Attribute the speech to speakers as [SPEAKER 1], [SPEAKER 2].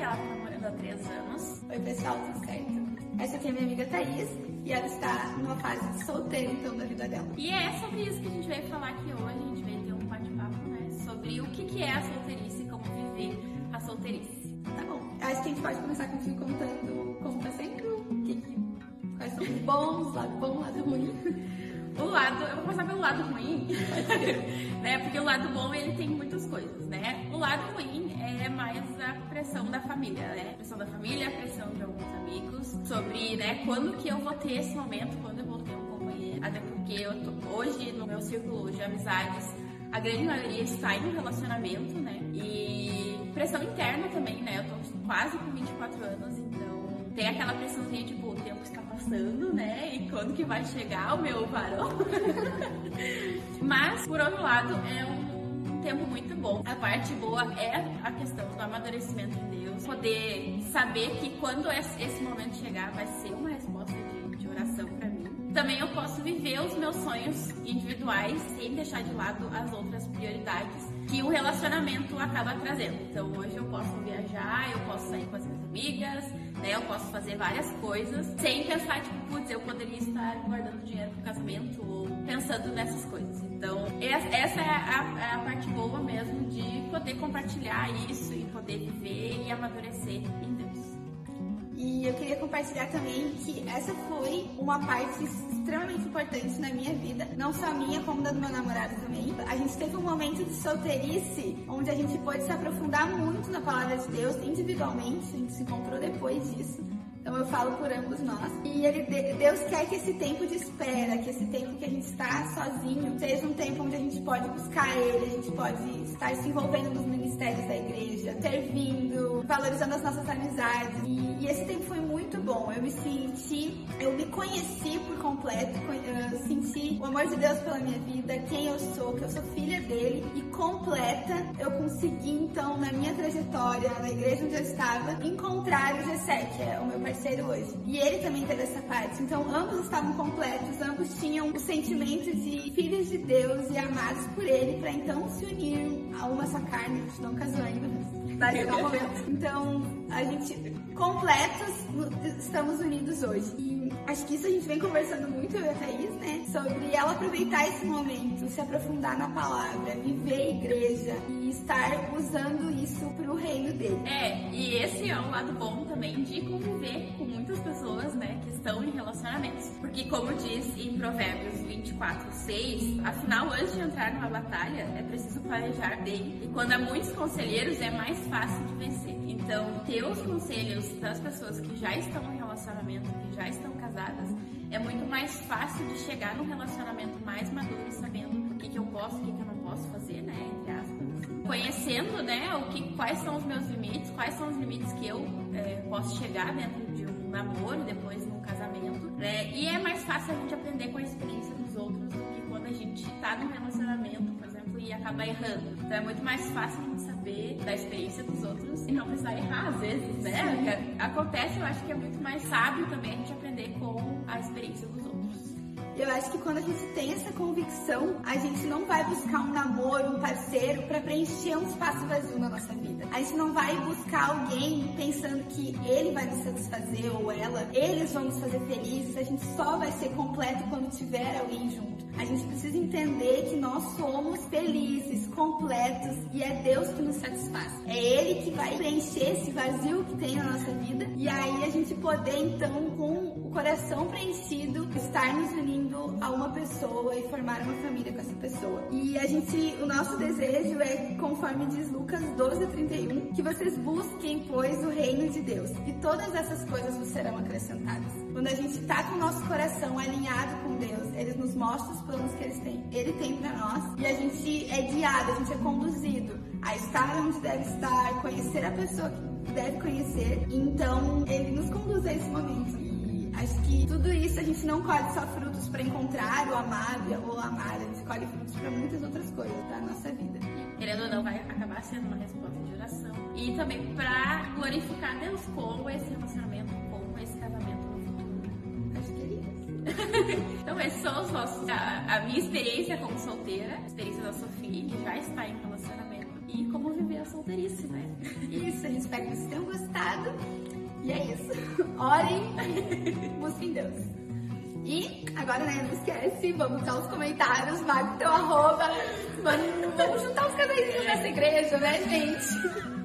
[SPEAKER 1] 22 anos.
[SPEAKER 2] Oi, pessoal, tudo certo? Essa aqui é minha amiga Thaís e ela está numa fase de solteira, então, da vida dela.
[SPEAKER 1] E é sobre isso que a gente veio falar aqui hoje. A gente veio ter um bate-papo, né? Sobre o que, que é a solteirice e como viver a solteirice.
[SPEAKER 2] Tá bom. Acho que a gente pode começar contigo contando como tá sendo, o que, que, quais são os bons, lado bom, lado ruim.
[SPEAKER 1] O lado, eu vou começar pelo lado ruim, né? Porque o lado bom ele tem muitas coisas, né? O lado ruim é mais a pressão da família, né? A pressão da família, a pressão de alguns amigos sobre, né? Quando que eu vou ter esse momento, quando eu vou ter um companheiro. Até porque eu tô, hoje no meu círculo de amizades a grande maioria está em um relacionamento, né? E pressão interna também, né? Eu tô quase com 24 anos, então tem aquela pressãozinha, tipo, o tempo está passando, né? E quando que vai chegar o meu varão? Mas, por outro lado, é um tempo muito bom. A parte boa é a questão do amadurecimento em Deus. Poder saber que quando esse momento chegar, vai ser uma resposta de, de oração para mim. Também eu posso viver os meus sonhos individuais sem deixar de lado as outras prioridades que o relacionamento acaba trazendo. Então hoje eu posso viajar, eu posso sair com as minhas amigas, né? Eu posso fazer várias coisas sem pensar, tipo, putz, eu poderia estar guardando dinheiro pro casamento ou pensando nessas coisas. Então, essa é a, é a parte boa mesmo de poder compartilhar isso e poder viver e amadurecer em Deus.
[SPEAKER 2] E eu queria compartilhar também que essa foi uma parte extremamente importante na minha vida, não só minha, como da do meu namorado também. A gente teve um momento de solteirice onde a gente pôde se aprofundar muito na palavra de Deus individualmente, a gente se encontrou depois disso. Então eu falo por ambos nós. E ele, Deus quer que esse tempo de espera, que esse tempo que a gente está sozinho, seja um tempo onde a gente pode buscar Ele, a gente pode estar se envolvendo nos ministérios da igreja, servindo, valorizando as nossas amizades. E, e esse tempo foi muito bom. Eu me senti, eu me conheci por completo, eu senti o amor de Deus pela minha vida, quem eu sou, que eu sou filha dele e completa. Eu consegui então na minha trajetória, na igreja onde eu estava, encontrar o Gessé, que é o meu parceiro hoje. E ele também teve essa parte. Então, ambos estavam completos, ambos tinham o sentimento de filhos de Deus e amados por ele, para então se unir a uma só carne. A gente não casou ainda, mas vai chegar o momento. Então, a gente, estamos unidos hoje. E acho que isso a gente vem conversando muito, eu e a Thaís, né? Sobre ela aproveitar esse momento, se aprofundar na palavra, viver a igreja e estar usando isso para o reino dele.
[SPEAKER 1] É, e esse é um lado bom também de conviver com muitas pessoas, né, que estão em relacionamentos. Porque, como diz em Provérbios 24, 6, afinal, antes de entrar numa batalha, é preciso planejar bem. E quando há muitos conselheiros, é mais fácil de vencer. Então, ter os conselhos das pessoas que já estão em relacionamento, que já estão casadas, é muito mais fácil de chegar num relacionamento mais maduro sabendo o que, que eu posso, o que, que eu não posso fazer, né? Entre aspas. Conhecendo, né, o que, quais são os meus limites, quais são os limites que eu é, posso chegar dentro de um namoro, depois num casamento, né? E é mais fácil a gente aprender com a experiência dos outros do que quando a gente tá num relacionamento, por exemplo, e acaba errando. Então é muito mais fácil a gente da experiência dos outros e não precisar errar às vezes, né? Acontece, eu acho que é muito mais sábio também a gente aprender com a experiência dos outros.
[SPEAKER 2] Eu acho que quando a gente tem essa convicção, a gente não vai buscar um namoro, um parceiro para preencher um espaço vazio na nossa vida. A gente não vai buscar alguém pensando que ele vai nos satisfazer ou ela, eles vão nos fazer felizes. A gente só vai ser completo quando tiver alguém junto. A gente precisa entender que nós somos felizes, completos e é Deus que nos satisfaz. É Ele que vai preencher esse vazio que tem na nossa vida e aí a gente poder então com o coração preenchido estar nos unindo a uma pessoa e formar uma família com essa pessoa. E a gente, o nosso desejo é, conforme diz Lucas 12, 31, que vocês busquem, pois, o reino de Deus e todas essas coisas vos serão acrescentadas. Quando a gente está com o nosso coração alinhado com Deus, Ele nos mostra os planos que Ele tem, Ele tem para nós e a gente é guiado, a gente é conduzido a estar onde deve estar, conhecer a pessoa que deve conhecer. Então, Ele nos conduz a esse momento. Acho que tudo isso a gente não colhe só frutos para encontrar o amado ou amar, a gente colhe frutos para muitas outras coisas da nossa vida.
[SPEAKER 1] Querendo ou não, vai acabar sendo uma resposta de oração. E também para glorificar Deus com esse relacionamento, com esse casamento então, esses são os nossos. A, a, minha experiência como solteira, a experiência da Sofia, que já está em relacionamento, e como viver a solteirice, né?
[SPEAKER 2] Isso, a gente espera que vocês tenham gostado. E é isso. Orem, busquem Deus. E agora, né, não esquece, vamos dar os comentários, marca o teu arroba, vamos, vamos juntar os casaizinhos nessa igreja, né, gente?